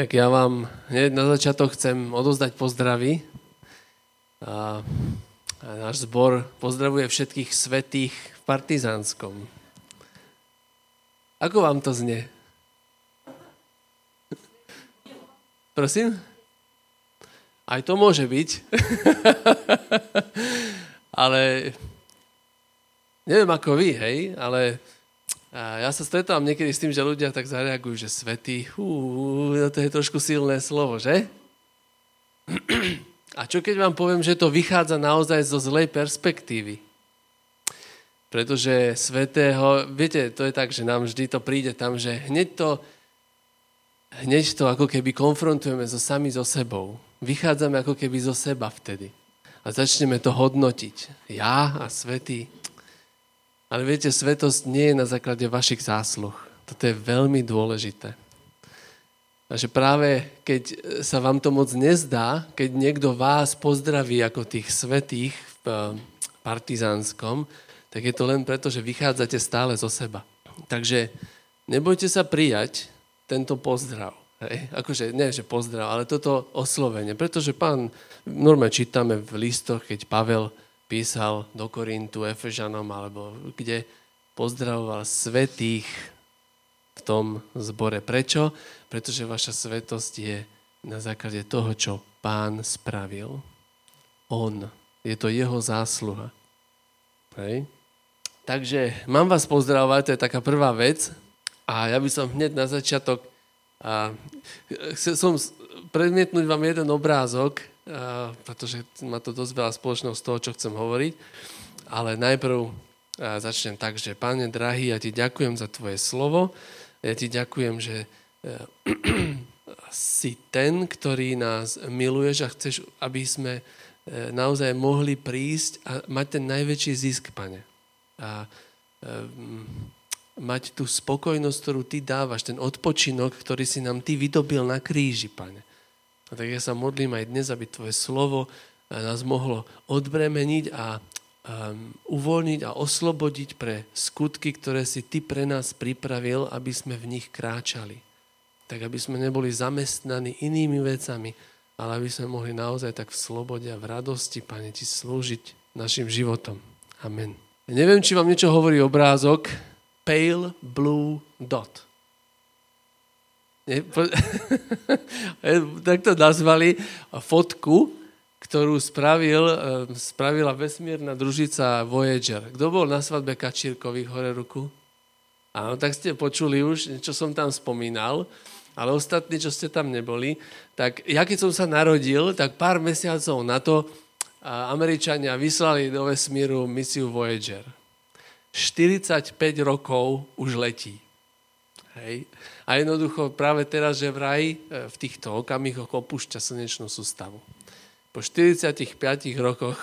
Tak ja vám hneď na začiatok chcem odozdať pozdravy. A, a náš zbor pozdravuje všetkých svetých v Partizánskom. Ako vám to znie? Prosím? Aj to môže byť. ale neviem ako vy, hej, ale ja sa stretávam niekedy s tým, že ľudia tak zareagujú, že svetý, hú, to je trošku silné slovo, že? A čo keď vám poviem, že to vychádza naozaj zo zlej perspektívy? Pretože svetého, viete, to je tak, že nám vždy to príde tam, že hneď to, hneď to ako keby konfrontujeme so sami so sebou. Vychádzame ako keby zo seba vtedy. A začneme to hodnotiť. Ja a svetý. Ale viete, svetosť nie je na základe vašich zásluh. Toto je veľmi dôležité. A že práve keď sa vám to moc nezdá, keď niekto vás pozdraví ako tých svetých v eh, partizánskom, tak je to len preto, že vychádzate stále zo seba. Takže nebojte sa prijať tento pozdrav. Hej, akože, nie že pozdrav, ale toto oslovenie. Pretože pán, normálne čítame v listoch, keď Pavel písal do Korintu, Efežanom, alebo kde pozdravoval svetých v tom zbore. Prečo? Pretože vaša svetosť je na základe toho, čo pán spravil. On. Je to jeho zásluha. Hej? Takže mám vás pozdravovať, to je taká prvá vec. A ja by som hneď na začiatok a chcel som predmietnúť vám jeden obrázok, pretože má to dosť veľa spoločného z toho, čo chcem hovoriť. Ale najprv začnem tak, že Pane drahý, ja ti ďakujem za tvoje slovo. Ja ti ďakujem, že e, si ten, ktorý nás miluješ a chceš, aby sme e, naozaj mohli prísť a mať ten najväčší zisk, pane. A e, mať tú spokojnosť, ktorú ty dávaš, ten odpočinok, ktorý si nám ty vydobil na kríži, pane. A tak ja sa modlím aj dnes, aby tvoje slovo eh, nás mohlo odbremeniť a um, uvoľniť a oslobodiť pre skutky, ktoré si ty pre nás pripravil, aby sme v nich kráčali. Tak aby sme neboli zamestnaní inými vecami, ale aby sme mohli naozaj tak v slobode a v radosti, Pane, Ti slúžiť našim životom. Amen. Neviem, či vám niečo hovorí obrázok, pale blue dot. tak to nazvali fotku, ktorú spravil, eh, spravila vesmírna družica Voyager. Kto bol na svadbe Kačírkových hore ruku? Áno, tak ste počuli už, čo som tam spomínal, ale ostatní, čo ste tam neboli, tak ja keď som sa narodil, tak pár mesiacov na to Američania vyslali do vesmíru misiu Voyager. 45 rokov už letí. Hej. A jednoducho práve teraz, že vraj e, v týchto okamihoch opúšťa slnečnú sústavu. Po 45 rokoch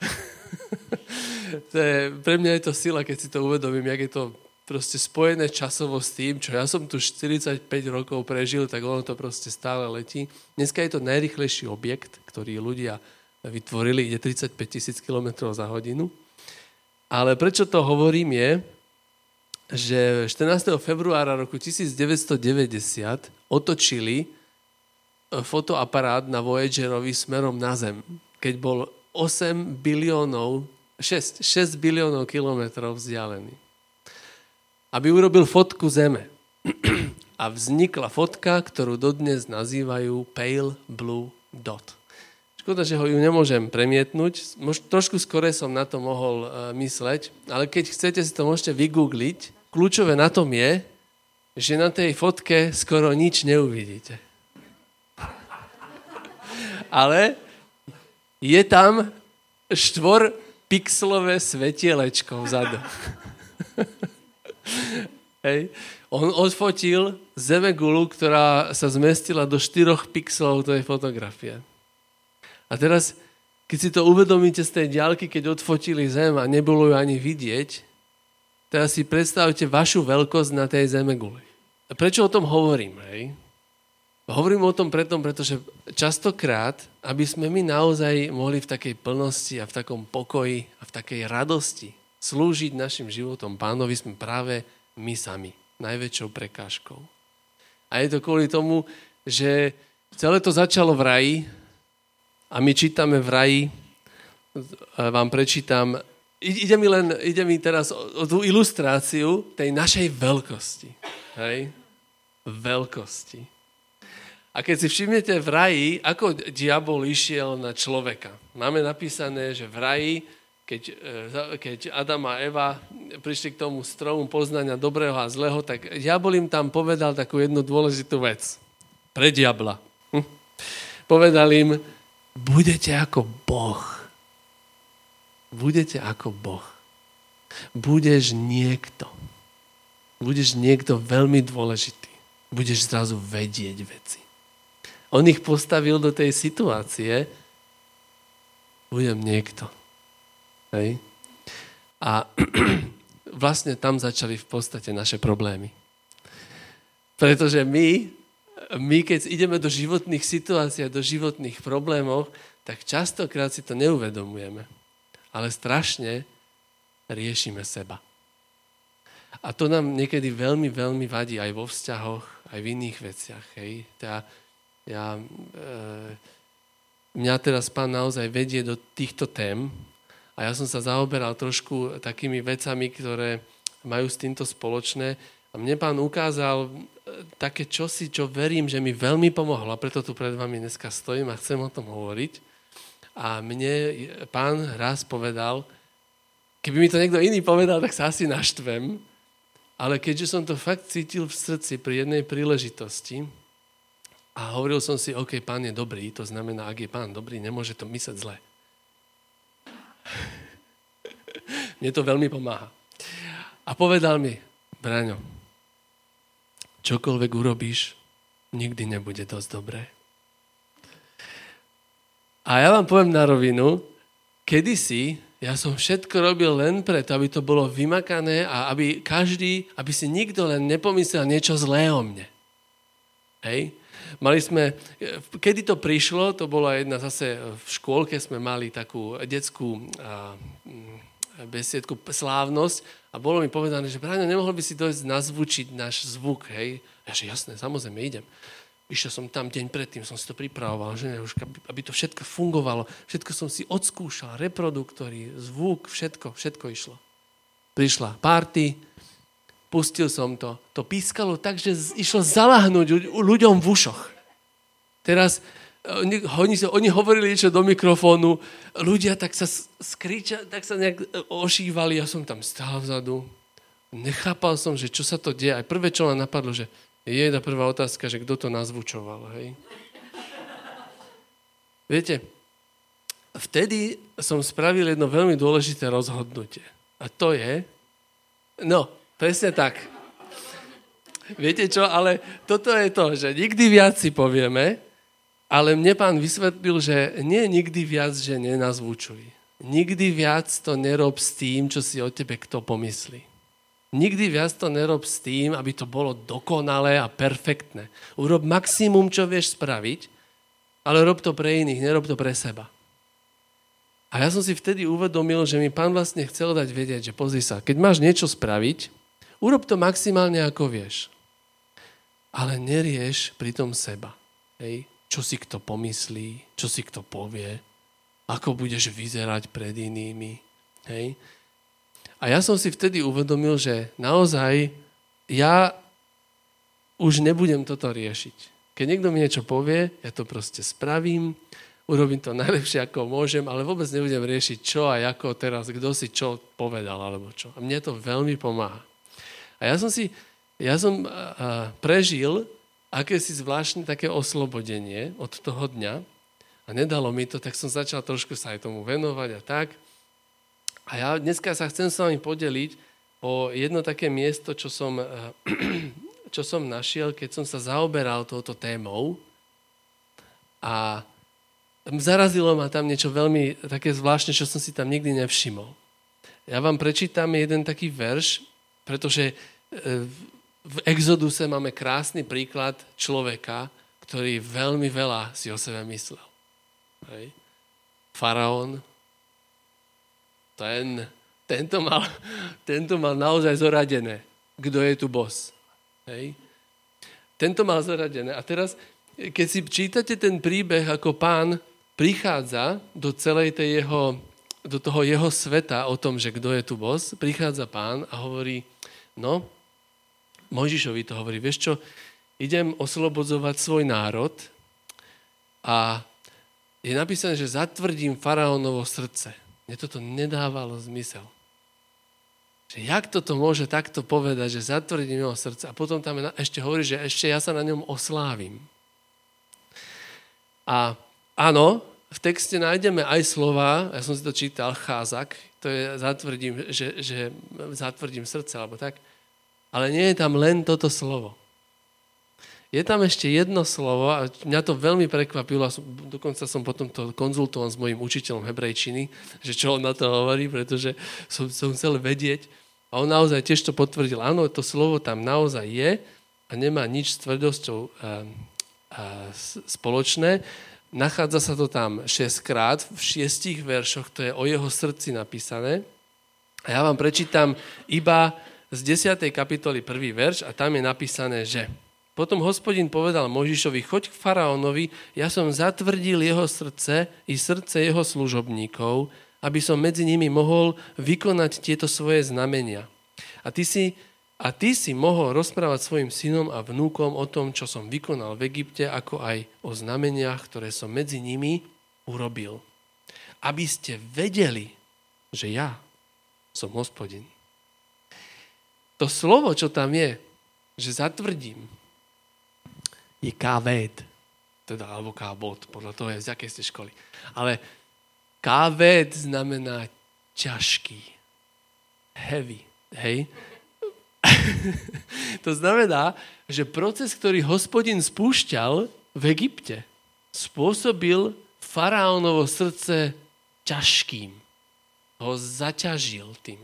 to je, pre mňa je to sila, keď si to uvedomím, jak je to proste spojené časovo s tým, čo ja som tu 45 rokov prežil, tak ono to proste stále letí. Dneska je to najrychlejší objekt, ktorý ľudia vytvorili, ide 35 tisíc km za hodinu. Ale prečo to hovorím je, že 14. februára roku 1990 otočili e, fotoaparát na Voyagerovi smerom na Zem, keď bol 8 biliónov, 6, 6 biliónov kilometrov vzdialený. Aby urobil fotku Zeme. A vznikla fotka, ktorú dodnes nazývajú Pale Blue Dot. Škoda, že ho ju nemôžem premietnúť. Trošku skore som na to mohol uh, mysleť, ale keď chcete, si to môžete vygoogliť. Kľúčové na tom je, že na tej fotke skoro nič neuvidíte. Ale je tam štvor pixelové svetielečko vzadu. Hej. On odfotil zemegulu, ktorá sa zmestila do 4 pixelov tej fotografie. A teraz, keď si to uvedomíte z tej ďalky, keď odfotili zem a nebolo ju ani vidieť, teraz si predstavte vašu veľkosť na tej zemeguli. A prečo o tom hovorím? Hej? Hovorím o tom preto, pretože častokrát, aby sme my naozaj mohli v takej plnosti a v takom pokoji a v takej radosti slúžiť našim životom pánovi, sme práve my sami najväčšou prekážkou. A je to kvôli tomu, že celé to začalo v raji a my čítame v raji, vám prečítam, ide mi len, ide mi teraz o, o tú ilustráciu tej našej veľkosti. Hej? Veľkosti. A keď si všimnete v raji, ako diabol išiel na človeka. Máme napísané, že v raji keď, e, keď Adam a Eva prišli k tomu stromu poznania dobrého a zlého, tak diabol im tam povedal takú jednu dôležitú vec. Pre diabla. Hm. Povedal im, budete ako Boh. Budete ako Boh. Budeš niekto. Budeš niekto veľmi dôležitý. Budeš zrazu vedieť veci. On ich postavil do tej situácie, budem niekto Hej? A vlastne tam začali v podstate naše problémy. Pretože my, my keď ideme do životných situácií do životných problémov, tak častokrát si to neuvedomujeme. Ale strašne riešime seba. A to nám niekedy veľmi, veľmi vadí aj vo vzťahoch, aj v iných veciach. Hej. Teda ja, e, mňa teraz pán naozaj vedie do týchto tém, a ja som sa zaoberal trošku takými vecami, ktoré majú s týmto spoločné. A mne pán ukázal e, také čosi, čo verím, že mi veľmi pomohlo. A preto tu pred vami dneska stojím a chcem o tom hovoriť. A mne pán raz povedal, keby mi to niekto iný povedal, tak sa asi naštvem. Ale keďže som to fakt cítil v srdci pri jednej príležitosti a hovoril som si, OK, pán je dobrý, to znamená, ak je pán dobrý, nemôže to mysleť zle. Mne to veľmi pomáha. A povedal mi, Braňo, čokoľvek urobíš, nikdy nebude dosť dobré. A ja vám poviem na rovinu, kedysi ja som všetko robil len preto, aby to bolo vymakané a aby každý, aby si nikto len nepomyslel niečo zlé o mne. Hej? Mali sme, kedy to prišlo, to bola jedna zase v škôlke sme mali takú detskú besiedku slávnosť a bolo mi povedané, že Bráňo, nemohol by si dojsť nazvučiť náš zvuk, hej? Ja že jasné, samozrejme, idem. Išiel som tam deň predtým, som si to pripravoval, že už, aby to všetko fungovalo. Všetko som si odskúšal, reproduktory, zvuk, všetko, všetko išlo. Prišla party, pustil som to. To pískalo tak, že išlo zalahnúť ľuďom v ušoch. Teraz oni, oni, oni hovorili niečo do mikrofónu, ľudia tak sa skríča, tak sa nejak e, ošívali, ja som tam stál vzadu. Nechápal som, že čo sa to deje. Aj prvé, čo ma napadlo, že je jedna prvá otázka, že kto to nazvučoval. Hej? Viete, vtedy som spravil jedno veľmi dôležité rozhodnutie. A to je, no, Presne tak. Viete čo, ale toto je to, že nikdy viac si povieme, ale mne pán vysvetlil, že nie nikdy viac, že nenazvučuj. Nikdy viac to nerob s tým, čo si o tebe kto pomyslí. Nikdy viac to nerob s tým, aby to bolo dokonalé a perfektné. Urob maximum, čo vieš spraviť, ale rob to pre iných, nerob to pre seba. A ja som si vtedy uvedomil, že mi pán vlastne chcel dať vedieť, že pozri sa, keď máš niečo spraviť, Urob to maximálne, ako vieš. Ale nerieš pritom seba. Hej? Čo si kto pomyslí, čo si kto povie, ako budeš vyzerať pred inými. Hej? A ja som si vtedy uvedomil, že naozaj ja už nebudem toto riešiť. Keď niekto mi niečo povie, ja to proste spravím, urobím to najlepšie, ako môžem, ale vôbec nebudem riešiť, čo a ako teraz, kto si čo povedal, alebo čo. A mne to veľmi pomáha. A ja som si, ja som prežil akési zvláštne také oslobodenie od toho dňa a nedalo mi to, tak som začal trošku sa aj tomu venovať a tak. A ja dneska sa chcem s vami podeliť o jedno také miesto, čo som, čo som našiel, keď som sa zaoberal touto témou. A zarazilo ma tam niečo veľmi také zvláštne, čo som si tam nikdy nevšimol. Ja vám prečítam jeden taký verš, pretože e, v Exoduse máme krásny príklad človeka, ktorý veľmi veľa si o sebe myslel. Hej. Faraón, ten, tento, mal, tento mal naozaj zoradené, kto je tu bos. Hej. Tento mal zoradené. A teraz keď si čítate ten príbeh, ako pán prichádza do celej tej jeho, do toho jeho sveta o tom, že kto je tu bos, prichádza pán a hovorí, no, Mojžišovi to hovorí, vieš čo, idem oslobodzovať svoj národ a je napísané, že zatvrdím faraónovo srdce. Mne toto nedávalo zmysel. Že jak toto môže takto povedať, že zatvrdím jeho srdce a potom tam ešte hovorí, že ešte ja sa na ňom oslávim. A áno, v texte nájdeme aj slova, ja som si to čítal, cházak, to je zatvrdím, že, že zatvrdím srdce, alebo tak, ale nie je tam len toto slovo. Je tam ešte jedno slovo a mňa to veľmi prekvapilo a som, dokonca som potom to konzultoval s mojim učiteľom hebrejčiny, že čo on na to hovorí, pretože som, som chcel vedieť. A on naozaj tiež to potvrdil. Áno, to slovo tam naozaj je a nemá nič s tvrdosťou a, a, spoločné. Nachádza sa to tam 6 krát, v šiestich veršoch, to je o jeho srdci napísané. A ja vám prečítam iba z 10. kapitoly prvý verš a tam je napísané, že potom hospodin povedal Možišovi, choď k faraónovi, ja som zatvrdil jeho srdce i srdce jeho služobníkov, aby som medzi nimi mohol vykonať tieto svoje znamenia. A ty si, a ty si mohol rozprávať svojim synom a vnúkom o tom, čo som vykonal v Egypte, ako aj o znameniach, ktoré som medzi nimi urobil. Aby ste vedeli, že ja som hospodin. To slovo, čo tam je, že zatvrdím, je káved, teda, alebo kávod, podľa toho je z akej ste školy. Ale káved znamená ťažký, heavy, hej? to znamená, že proces, ktorý hospodin spúšťal v Egypte, spôsobil faraónovo srdce ťažkým. Ho zaťažil tým.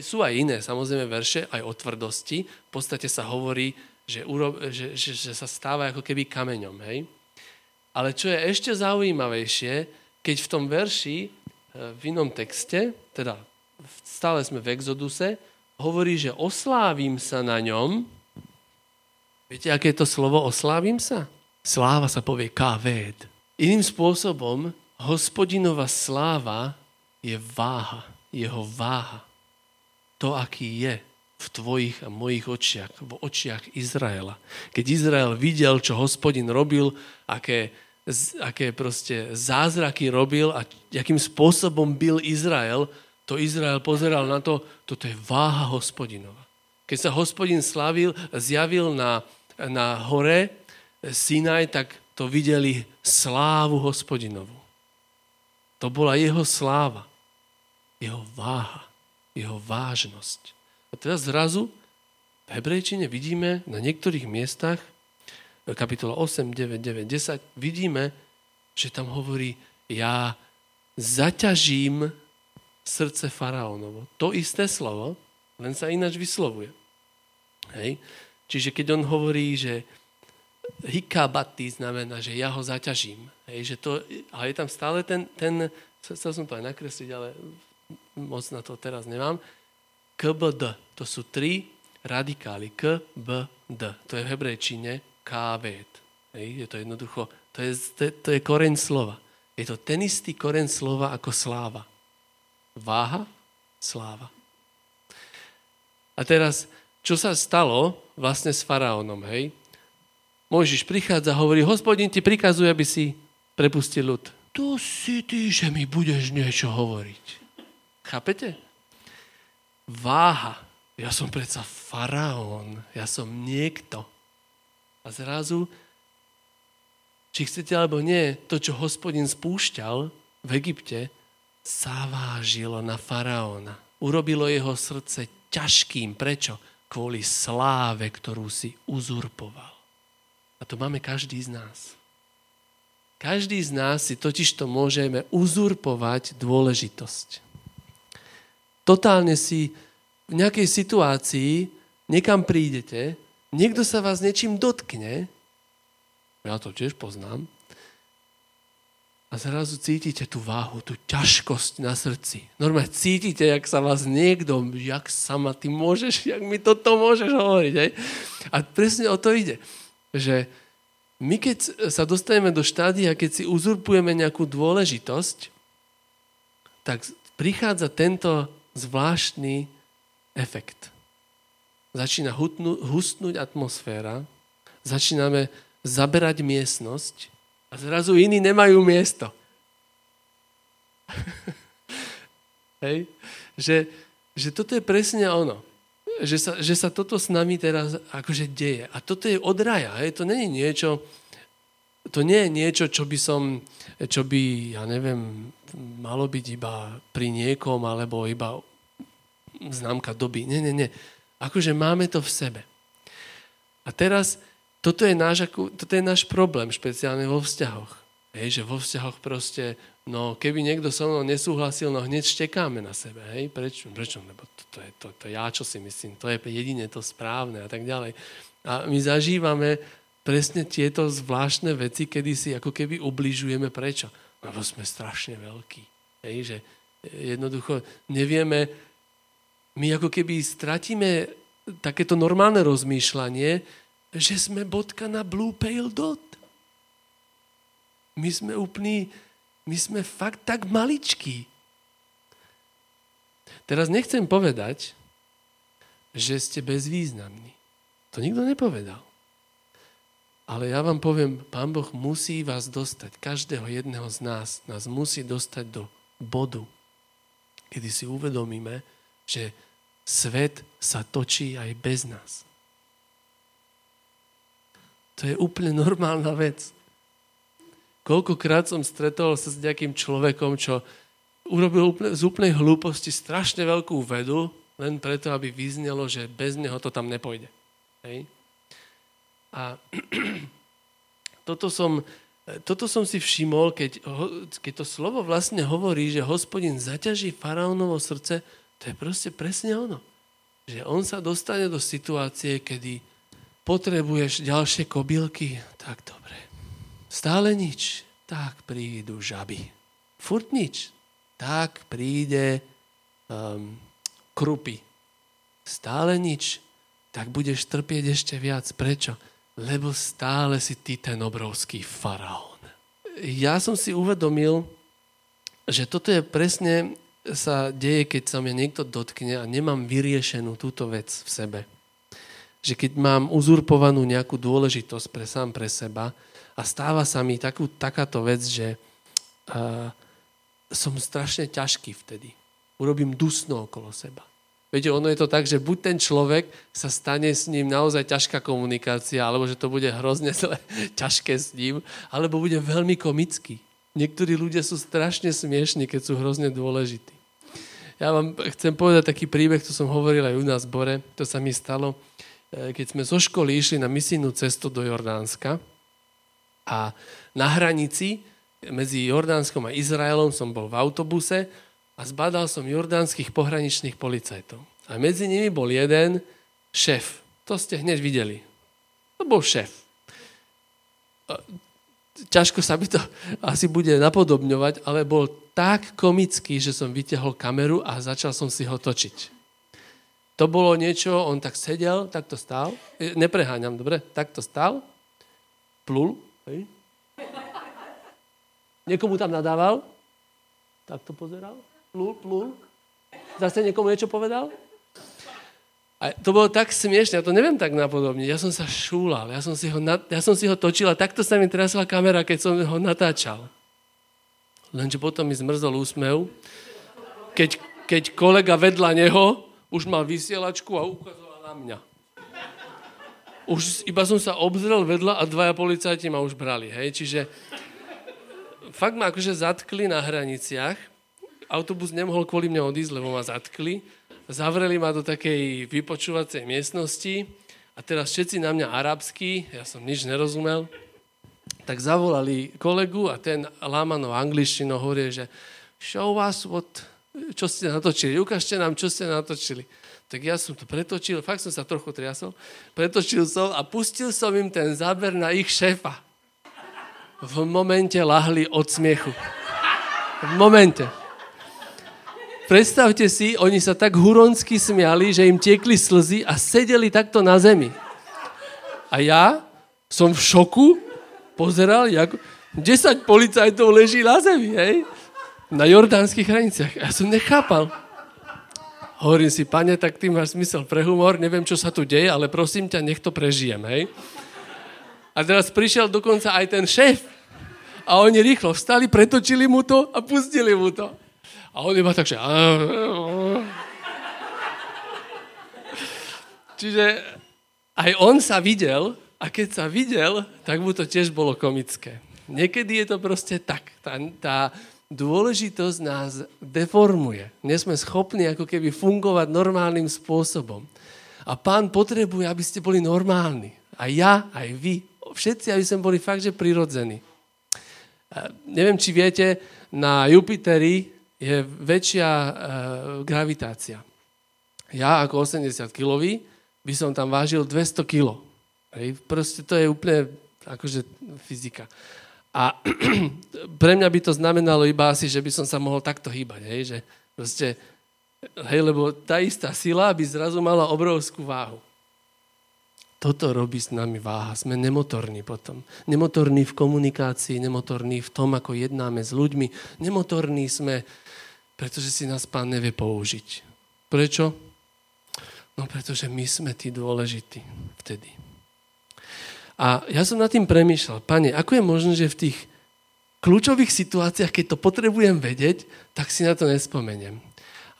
Sú aj iné, samozrejme, verše, aj o tvrdosti. V podstate sa hovorí, že, urob, že, že, že sa stáva ako keby kameňom. Hej? Ale čo je ešte zaujímavejšie, keď v tom verši, e, v inom texte, teda stále sme v Exoduse, hovorí, že oslávim sa na ňom. Viete, aké je to slovo oslávim sa? Sláva sa povie kaved. Iným spôsobom, hospodinová sláva je váha, jeho váha. To, aký je v tvojich a mojich očiach, v očiach Izraela. Keď Izrael videl, čo hospodin robil, aké, aké proste zázraky robil a akým spôsobom byl Izrael, to Izrael pozeral na to, toto je váha hospodinova. Keď sa hospodin slavil, zjavil na, na hore Sinaj, tak to videli slávu hospodinovu. To bola jeho sláva, jeho váha, jeho vážnosť. A teraz zrazu v hebrejčine vidíme na niektorých miestach, kapitola 8, 9, 9, 10, vidíme, že tam hovorí, ja zaťažím srdce faraónovo. To isté slovo, len sa ináč vyslovuje. Hej? Čiže keď on hovorí, že hikabati znamená, že ja ho zaťažím. Hej? Že to, a je tam stále ten, ten, chcel som to aj nakresliť, ale moc na to teraz nemám, KBD. To sú tri radikály. K, B, D. To je v hebrejčine kávet. Je to jednoducho, to je, to, to je koreň slova. Je to ten istý koreň slova ako sláva. Váha, sláva. A teraz, čo sa stalo vlastne s faraónom, hej? Mojžiš prichádza a hovorí, hospodin ti prikazuje, aby si prepustil ľud. Tu si ty, že mi budeš niečo hovoriť. Chápete? Váha. Ja som predsa faraón, ja som niekto. A zrazu, či chcete alebo nie, to, čo hospodin spúšťal v Egypte, zavážilo na faraóna. Urobilo jeho srdce ťažkým. Prečo? Kvôli sláve, ktorú si uzurpoval. A to máme každý z nás. Každý z nás si totiž to môžeme uzurpovať dôležitosť totálne si v nejakej situácii, niekam prídete, niekto sa vás niečím dotkne, ja to tiež poznám, a zrazu cítite tú váhu, tú ťažkosť na srdci. Normálne cítite, jak sa vás niekto, jak sa ma ty môžeš, jak mi toto môžeš hovoriť. Hej? A presne o to ide. že my keď sa dostaneme do štádia, keď si uzurpujeme nejakú dôležitosť, tak prichádza tento zvláštny efekt. Začína hutnú, hustnúť atmosféra, začíname zaberať miestnosť a zrazu iní nemajú miesto. Hej? Že, že toto je presne ono že sa, že sa toto s nami teraz akože deje. A toto je od raja. Hej? To je niečo, to nie je niečo, čo by som, čo by, ja neviem, malo byť iba pri niekom, alebo iba známka doby. Nie, nie, nie. Akože máme to v sebe. A teraz, toto je náš, toto je náš problém, špeciálne vo vzťahoch. Hej, že vo vzťahoch proste No keby niekto so mnou nesúhlasil, no hneď štekáme na sebe. Hej? Prečo? Prečo? Lebo to, to, je, to, to ja, čo si myslím, to je jedine to správne a tak ďalej. A my zažívame presne tieto zvláštne veci, kedy si ako keby ubližujeme. Prečo? Lebo sme strašne veľkí. Hej? Že jednoducho nevieme, my ako keby stratíme takéto normálne rozmýšľanie, že sme bodka na blue pale dot. My sme úplný my sme fakt tak maličkí. Teraz nechcem povedať, že ste bezvýznamní. To nikto nepovedal. Ale ja vám poviem, Pán Boh musí vás dostať, každého jedného z nás, nás musí dostať do bodu, kedy si uvedomíme, že svet sa točí aj bez nás. To je úplne normálna vec. Koľkokrát som stretol sa s nejakým človekom, čo urobil úplne, z úplnej hlúposti strašne veľkú vedu, len preto, aby vyznelo, že bez neho to tam nepojde. Hej? A toto som, toto som si všimol, keď, keď to slovo vlastne hovorí, že hospodin zaťaží faraónovo srdce, to je proste presne ono. Že on sa dostane do situácie, kedy potrebuješ ďalšie kobylky, tak dobre Stále nič. Tak prídu žaby. Furt nič. Tak príde um, krupy. Stále nič. Tak budeš trpieť ešte viac. Prečo? Lebo stále si ty ten obrovský faraón. Ja som si uvedomil, že toto je presne sa deje, keď sa mňa niekto dotkne a nemám vyriešenú túto vec v sebe. Že keď mám uzurpovanú nejakú dôležitosť pre sám pre seba, a stáva sa mi takú, takáto vec, že uh, som strašne ťažký vtedy. Urobím dusno okolo seba. Viete, ono je to tak, že buď ten človek sa stane s ním naozaj ťažká komunikácia, alebo že to bude hrozne zle, ťažké s ním, alebo bude veľmi komický. Niektorí ľudia sú strašne smiešní, keď sú hrozne dôležití. Ja vám chcem povedať taký príbeh, to som hovoril aj u nás v Bore, to sa mi stalo, e, keď sme zo školy išli na misijnú cestu do Jordánska a na hranici medzi Jordánskom a Izraelom som bol v autobuse a zbadal som jordánskych pohraničných policajtov. A medzi nimi bol jeden šéf. To ste hneď videli. To bol šéf. Ťažko sa by to asi bude napodobňovať, ale bol tak komický, že som vytiahol kameru a začal som si ho točiť. To bolo niečo, on tak sedel, takto stál, nepreháňam, dobre, takto stál, plul Hej. Niekomu tam nadával, tak to pozeral, plul, plul, zase niekomu niečo povedal. A to bolo tak smiešne, ja to neviem tak napodobniť. Ja som sa šúlal, ja som si ho, ja som si ho točil a takto sa mi trasla kamera, keď som ho natáčal. Lenže potom mi zmrzol úsmev, keď, keď kolega vedľa neho už mal vysielačku a ukazoval na mňa už iba som sa obzrel vedľa a dvaja policajti ma už brali. Hej? Čiže fakt ma akože zatkli na hraniciach. Autobus nemohol kvôli mne odísť, lebo ma zatkli. Zavreli ma do takej vypočúvacej miestnosti a teraz všetci na mňa arabsky, ja som nič nerozumel, tak zavolali kolegu a ten lámanou angličtinou hovorí, že show us what, čo ste natočili, ukážte nám, čo ste natočili. Tak ja som to pretočil, fakt som sa trochu triasol, pretočil som a pustil som im ten záber na ich šéfa. V momente lahli od smiechu. V momente. Predstavte si, oni sa tak huronsky smiali, že im tiekli slzy a sedeli takto na zemi. A ja som v šoku, pozeral, jak 10 policajtov leží na zemi, hej? Na jordánskych hraniciach. Ja som nechápal. Hovorím si, pane, tak ty máš smysel pre humor, neviem, čo sa tu deje, ale prosím ťa, nech to prežijem, hej? A teraz prišiel dokonca aj ten šéf. A oni rýchlo vstali, pretočili mu to a pustili mu to. A on iba tak, že... Čiže aj on sa videl a keď sa videl, tak mu to tiež bolo komické. Niekedy je to proste tak. Tá, tá dôležitosť nás deformuje. Nie sme schopní ako keby fungovať normálnym spôsobom. A pán potrebuje, aby ste boli normálni. A ja, aj vy. Všetci, aby sme boli fakt, že prirodzení. Neviem, či viete, na Jupiteri je väčšia uh, gravitácia. Ja ako 80-kilový by som tam vážil 200 kg. Proste to je úplne akože fyzika. A pre mňa by to znamenalo iba asi, že by som sa mohol takto hýbať, hej, že proste, hej, lebo tá istá sila by zrazu mala obrovskú váhu. Toto robí s nami váha. Sme nemotorní potom. Nemotorní v komunikácii, nemotorní v tom, ako jednáme s ľuďmi. Nemotorní sme, pretože si nás pán nevie použiť. Prečo? No pretože my sme tí dôležití vtedy. A ja som nad tým premýšľal, pane, ako je možné, že v tých kľúčových situáciách, keď to potrebujem vedieť, tak si na to nespomeniem.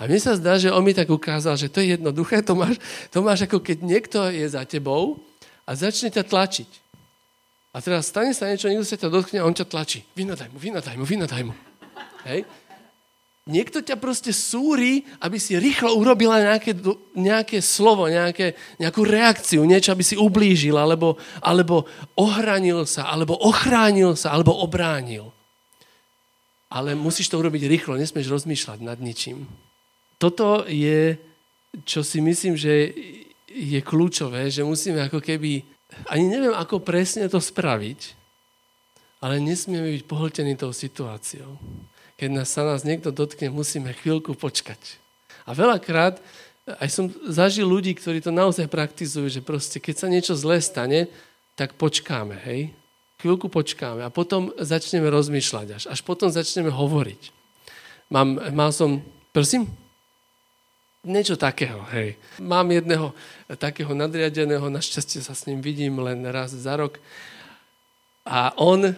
A mne sa zdá, že on mi tak ukázal, že to je jednoduché, to máš, to máš ako keď niekto je za tebou a začne ťa tlačiť. A teraz stane sa niečo, niekto sa ťa dotkne a on ťa tlačí. Vynadaj mu, vynadaj mu, vynadaj mu. Hej? Niekto ťa proste súri, aby si rýchlo urobila nejaké, nejaké slovo, nejaké, nejakú reakciu, niečo, aby si ublížil, alebo, alebo ohranil sa, alebo ochránil sa, alebo obránil. Ale musíš to urobiť rýchlo, nesmieš rozmýšľať nad ničím. Toto je, čo si myslím, že je kľúčové, že musíme ako keby, ani neviem, ako presne to spraviť, ale nesmieme byť pohltení tou situáciou keď nás, sa nás niekto dotkne, musíme chvíľku počkať. A veľakrát aj som zažil ľudí, ktorí to naozaj praktizujú, že proste keď sa niečo zlé stane, tak počkáme, hej? Chvíľku počkáme a potom začneme rozmýšľať až. Až potom začneme hovoriť. Mám, mal som, prosím? Niečo takého, hej. Mám jedného takého nadriadeného, našťastie sa s ním vidím len raz za rok. A on,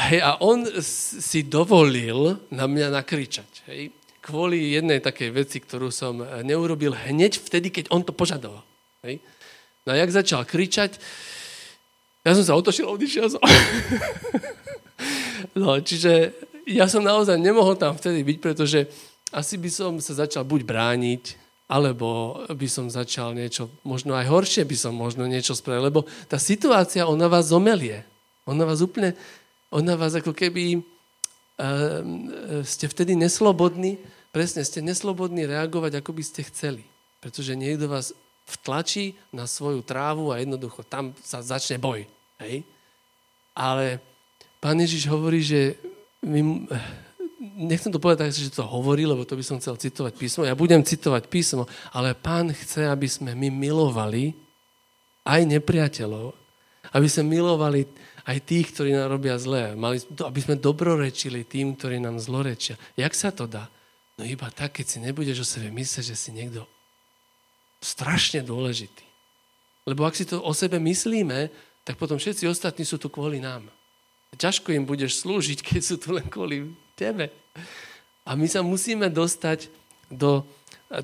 Hej, a on si dovolil na mňa nakričať. Hej, kvôli jednej takej veci, ktorú som e, neurobil hneď vtedy, keď on to požadoval. Hej. No a jak začal kričať, ja som sa otočil a odišiel som. no, čiže ja som naozaj nemohol tam vtedy byť, pretože asi by som sa začal buď brániť, alebo by som začal niečo, možno aj horšie by som možno niečo spravil, lebo tá situácia, ona vás zomelie. Ona vás úplne ona vás ako keby uh, ste vtedy neslobodní, presne, ste neslobodní reagovať, ako by ste chceli. Pretože niekto vás vtlačí na svoju trávu a jednoducho tam sa začne boj. Hej? Ale pán Ježiš hovorí, že my, nechcem to povedať tak, že to hovorí, lebo to by som chcel citovať písmo. Ja budem citovať písmo, ale pán chce, aby sme my milovali aj nepriateľov, aby sme milovali aj tých, ktorí nám robia zlé. Mali, aby sme dobrorečili tým, ktorí nám zlorečia. Jak sa to dá? No iba tak, keď si nebudeš o sebe myslieť, že si niekto strašne dôležitý. Lebo ak si to o sebe myslíme, tak potom všetci ostatní sú tu kvôli nám. Ťažko im budeš slúžiť, keď sú tu len kvôli tebe. A my sa musíme dostať do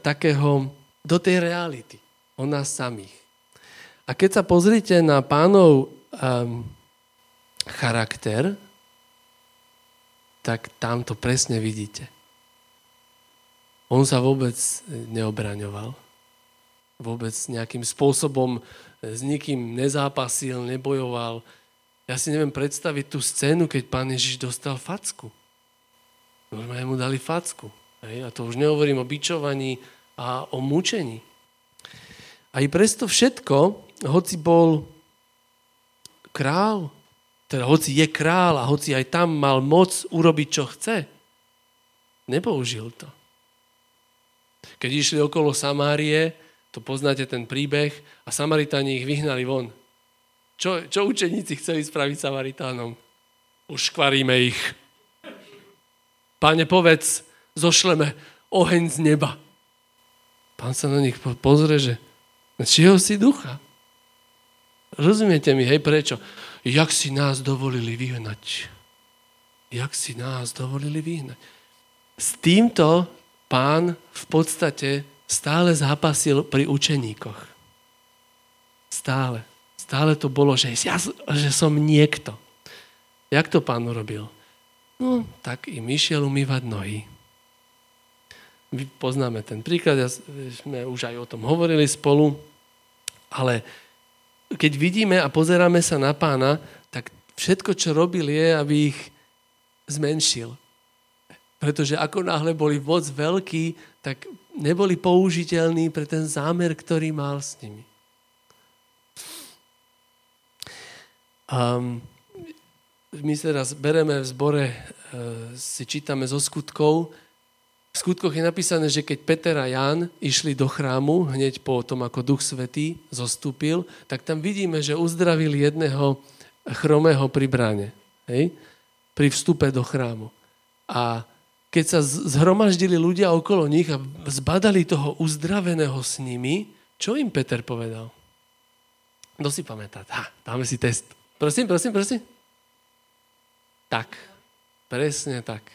takého, do tej reality o nás samých. A keď sa pozrite na pánov um, charakter, tak tam to presne vidíte. On sa vôbec neobraňoval. Vôbec nejakým spôsobom s nikým nezápasil, nebojoval. Ja si neviem predstaviť tú scénu, keď pán Ježiš dostal facku. Normálne mu dali facku. Hej? A to už nehovorím o bičovaní a o mučení. A i presto všetko, hoci bol král, teda hoci je král a hoci aj tam mal moc urobiť, čo chce, nepoužil to. Keď išli okolo Samárie, to poznáte ten príbeh, a Samaritáni ich vyhnali von. Čo, čo učeníci chceli spraviť Samaritánom? Už škvaríme ich. Pane, povedz, zošleme oheň z neba. Pán sa na nich pozrie, že čieho si ducha? Rozumiete mi, hej, prečo? Jak si nás dovolili vyhnať? Jak si nás dovolili vyhnať? S týmto pán v podstate stále zápasil pri učeníkoch. Stále. Stále to bolo, že, ja, že som niekto. Jak to pán urobil? No, tak im išiel umývať nohy. Vy poznáme ten príklad, ja, sme už aj o tom hovorili spolu, ale keď vidíme a pozeráme sa na pána, tak všetko, čo robil, je, aby ich zmenšil. Pretože ako náhle boli moc veľkí, tak neboli použiteľní pre ten zámer, ktorý mal s nimi. Um, my teraz bereme v zbore, uh, si čítame zo skutkov, v skutkoch je napísané, že keď Peter a Jan išli do chrámu, hneď po tom, ako Duch Svetý zostúpil, tak tam vidíme, že uzdravili jedného chromého pri bráne. Hej? Pri vstupe do chrámu. A keď sa zhromaždili ľudia okolo nich a zbadali toho uzdraveného s nimi, čo im Peter povedal? Kto si pamätá? Dáme si test. Prosím, prosím, prosím. Tak. Presne tak.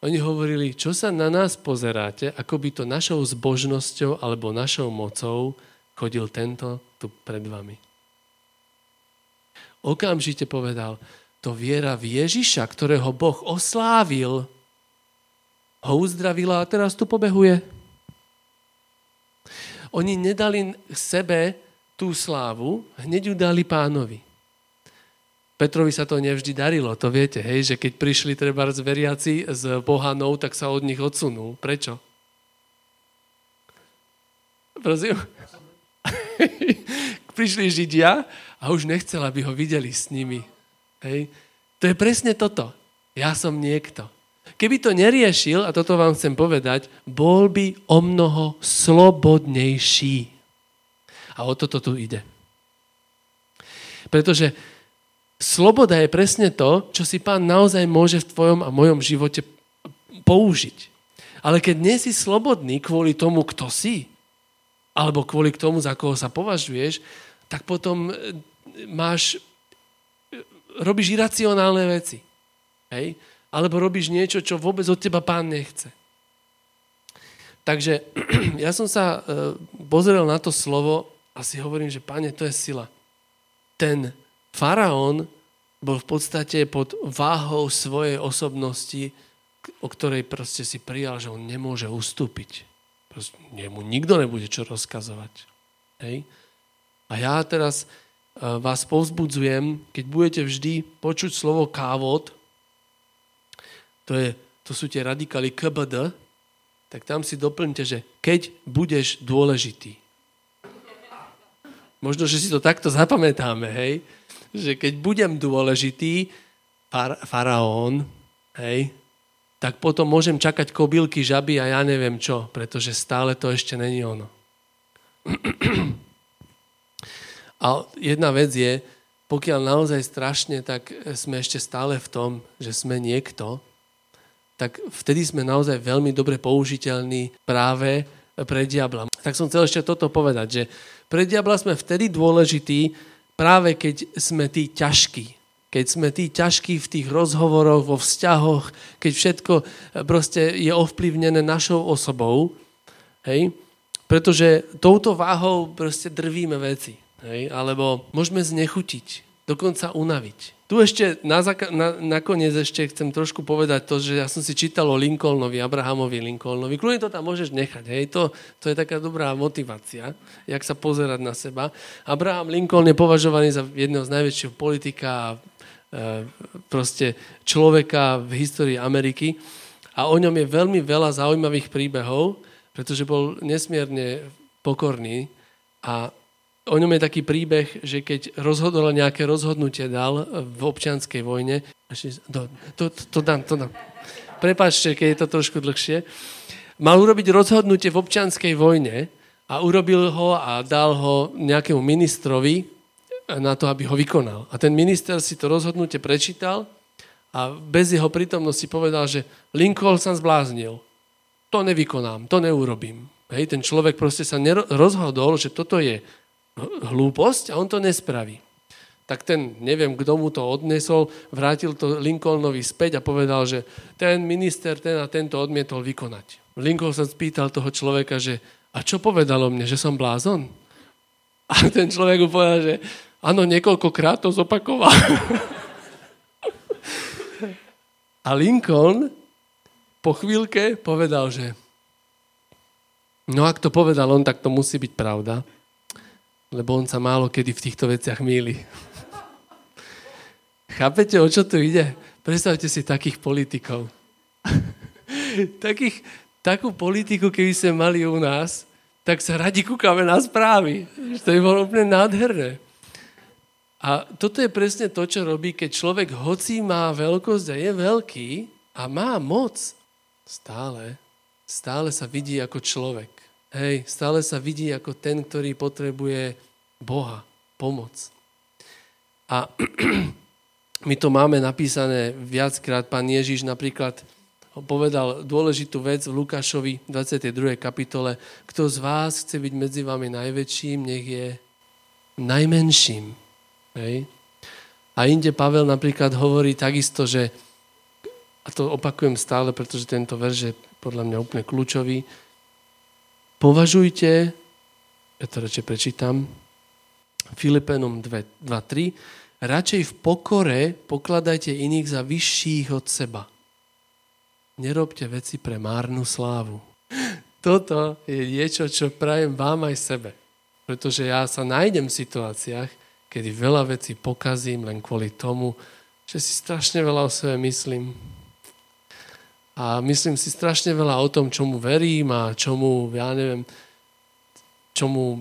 Oni hovorili, čo sa na nás pozeráte, ako by to našou zbožnosťou alebo našou mocou chodil tento tu pred vami. Okamžite povedal, to viera v Ježiša, ktorého Boh oslávil, ho uzdravila a teraz tu pobehuje. Oni nedali sebe tú slávu, hneď ju dali pánovi. Petrovi sa to nevždy darilo, to viete, hej, že keď prišli treba z veriaci z pohanou, tak sa od nich odsunul. Prečo? Prosím? prišli Židia a už nechcel, aby ho videli s nimi. Hej. To je presne toto. Ja som niekto. Keby to neriešil, a toto vám chcem povedať, bol by o mnoho slobodnejší. A o toto tu ide. Pretože Sloboda je presne to, čo si pán naozaj môže v tvojom a mojom živote použiť. Ale keď nie si slobodný kvôli tomu, kto si, alebo kvôli tomu, za koho sa považuješ, tak potom e, máš, e, robíš iracionálne veci. Hej? Alebo robíš niečo, čo vôbec od teba pán nechce. Takže ja som sa e, pozrel na to slovo a si hovorím, že páne, to je sila. Ten faraón bol v podstate pod váhou svojej osobnosti, o ktorej proste si prijal, že on nemôže ustúpiť. Proste, mu nikto nebude čo rozkazovať. Hej? A ja teraz e, vás povzbudzujem, keď budete vždy počuť slovo kávod, to, je, to sú tie radikály KBD, tak tam si doplňte, že keď budeš dôležitý. Možno, že si to takto zapamätáme, hej? Že keď budem dôležitý, far, faraón, hej, tak potom môžem čakať kobylky, žaby a ja neviem čo, pretože stále to ešte není ono. A jedna vec je, pokiaľ naozaj strašne, tak sme ešte stále v tom, že sme niekto, tak vtedy sme naozaj veľmi dobre použiteľní práve pre diabla. Tak som chcel ešte toto povedať, že pre diabla sme vtedy dôležití, práve keď sme tí ťažkí. Keď sme tí ťažkí v tých rozhovoroch, vo vzťahoch, keď všetko eh, proste je ovplyvnené našou osobou, hej? pretože touto váhou proste drvíme veci. Hej? Alebo môžeme znechutiť, dokonca unaviť. Tu ešte na, na, nakoniec ešte chcem trošku povedať to, že ja som si čítal o Lincolnovi, Abrahamovi Lincolnovi. Kľudne to tam môžeš nechať. Hej? To, to je taká dobrá motivácia, jak sa pozerať na seba. Abraham Lincoln je považovaný za jedného z najväčšieho politika e, proste človeka v histórii Ameriky. A o ňom je veľmi veľa zaujímavých príbehov, pretože bol nesmierne pokorný a o ňom je taký príbeh, že keď rozhodol nejaké rozhodnutie dal v občianskej vojne, to, to, to dám, to dám. Prepačte, keď je to trošku dlhšie. Mal urobiť rozhodnutie v občianskej vojne a urobil ho a dal ho nejakému ministrovi na to, aby ho vykonal. A ten minister si to rozhodnutie prečítal a bez jeho prítomnosti povedal, že Lincoln sa zbláznil. To nevykonám, to neurobím. Hej, ten človek proste sa rozhodol, že toto je hlúposť a on to nespraví. Tak ten, neviem, kto mu to odnesol, vrátil to Lincolnovi späť a povedal, že ten minister ten a tento odmietol vykonať. Lincoln sa spýtal toho človeka, že a čo povedalo mne, že som blázon? A ten človek mu povedal, že áno, niekoľkokrát to zopakoval. A Lincoln po chvíľke povedal, že no ak to povedal on, tak to musí byť pravda, lebo on sa málo kedy v týchto veciach míli. Chápete, o čo tu ide? Predstavte si takých politikov. takých, takú politiku, keby sme mali u nás, tak sa radi kúkame na správy. To by bolo úplne nádherné. A toto je presne to, čo robí, keď človek hoci má veľkosť a je veľký a má moc, stále, stále sa vidí ako človek. Hej, stále sa vidí ako ten, ktorý potrebuje Boha, pomoc. A my to máme napísané viackrát. Pán Ježiš napríklad povedal dôležitú vec v Lukášovi 22. kapitole. Kto z vás chce byť medzi vami najväčším, nech je najmenším. Hej. A inde Pavel napríklad hovorí takisto, že, a to opakujem stále, pretože tento verš je podľa mňa úplne kľúčový, považujte, ja to radšej prečítam, Filipenom 2.3, radšej v pokore pokladajte iných za vyšších od seba. Nerobte veci pre márnu slávu. Toto je niečo, čo prajem vám aj sebe. Pretože ja sa nájdem v situáciách, kedy veľa vecí pokazím len kvôli tomu, že si strašne veľa o sebe myslím. A myslím si strašne veľa o tom, čomu verím a čomu, ja neviem, čomu,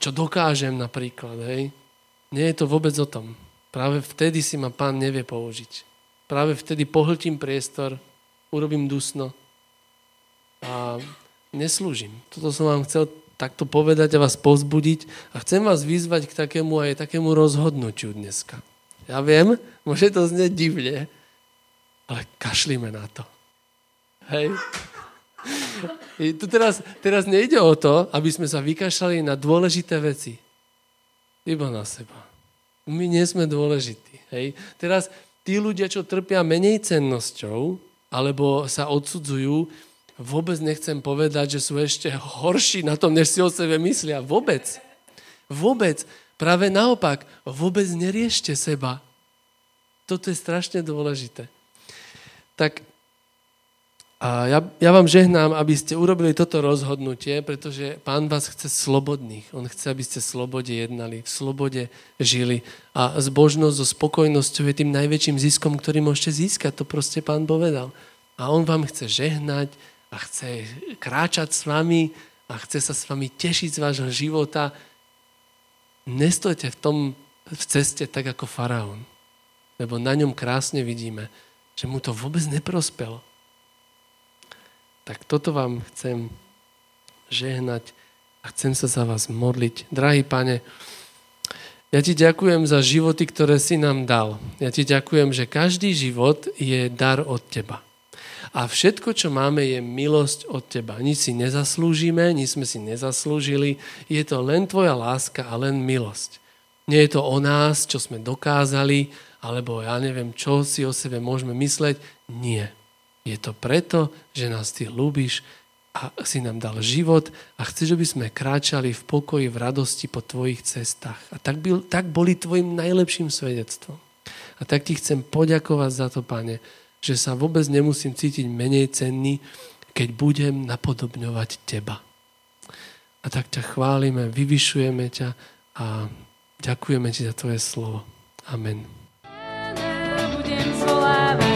čo dokážem napríklad, hej. Nie je to vôbec o tom. Práve vtedy si ma pán nevie použiť. Práve vtedy pohltím priestor, urobím dusno a neslúžim. Toto som vám chcel takto povedať a vás pozbudiť a chcem vás vyzvať k takému aj takému rozhodnutiu dneska. Ja viem, môže to znieť divne, ale kašlíme na to. Hej. I tu teraz, teraz nejde o to, aby sme sa vykašľali na dôležité veci. Iba na seba. My nie sme dôležití. Hej. Teraz tí ľudia, čo trpia menej cennosťou, alebo sa odsudzujú, vôbec nechcem povedať, že sú ešte horší na tom, než si o sebe myslia. Vôbec. Vôbec. Práve naopak, vôbec neriešte seba. Toto je strašne dôležité. Tak a ja, ja vám žehnám, aby ste urobili toto rozhodnutie, pretože pán vás chce slobodných. On chce, aby ste slobode jednali, v slobode žili. A zbožnosť so spokojnosťou je tým najväčším ziskom, ktorý môžete získať. To proste pán povedal. A on vám chce žehnať, a chce kráčať s vami a chce sa s vami tešiť z vášho života, nestojte v tom v ceste tak ako faraón. Lebo na ňom krásne vidíme, že mu to vôbec neprospelo. Tak toto vám chcem žehnať a chcem sa za vás modliť. Drahý pane, ja ti ďakujem za životy, ktoré si nám dal. Ja ti ďakujem, že každý život je dar od teba. A všetko, čo máme, je milosť od teba. Nič si nezaslúžime, nič sme si nezaslúžili. Je to len tvoja láska a len milosť. Nie je to o nás, čo sme dokázali, alebo ja neviem, čo si o sebe môžeme mysleť. Nie. Je to preto, že nás ty ľúbiš a si nám dal život a chceš, aby sme kráčali v pokoji, v radosti po tvojich cestách. A tak, byl, tak boli tvojim najlepším svedectvom. A tak ti chcem poďakovať za to, pane, že sa vôbec nemusím cítiť menej cenný, keď budem napodobňovať teba. A tak ťa chválime, vyvyšujeme ťa a ďakujeme ti za tvoje slovo. Amen. Budem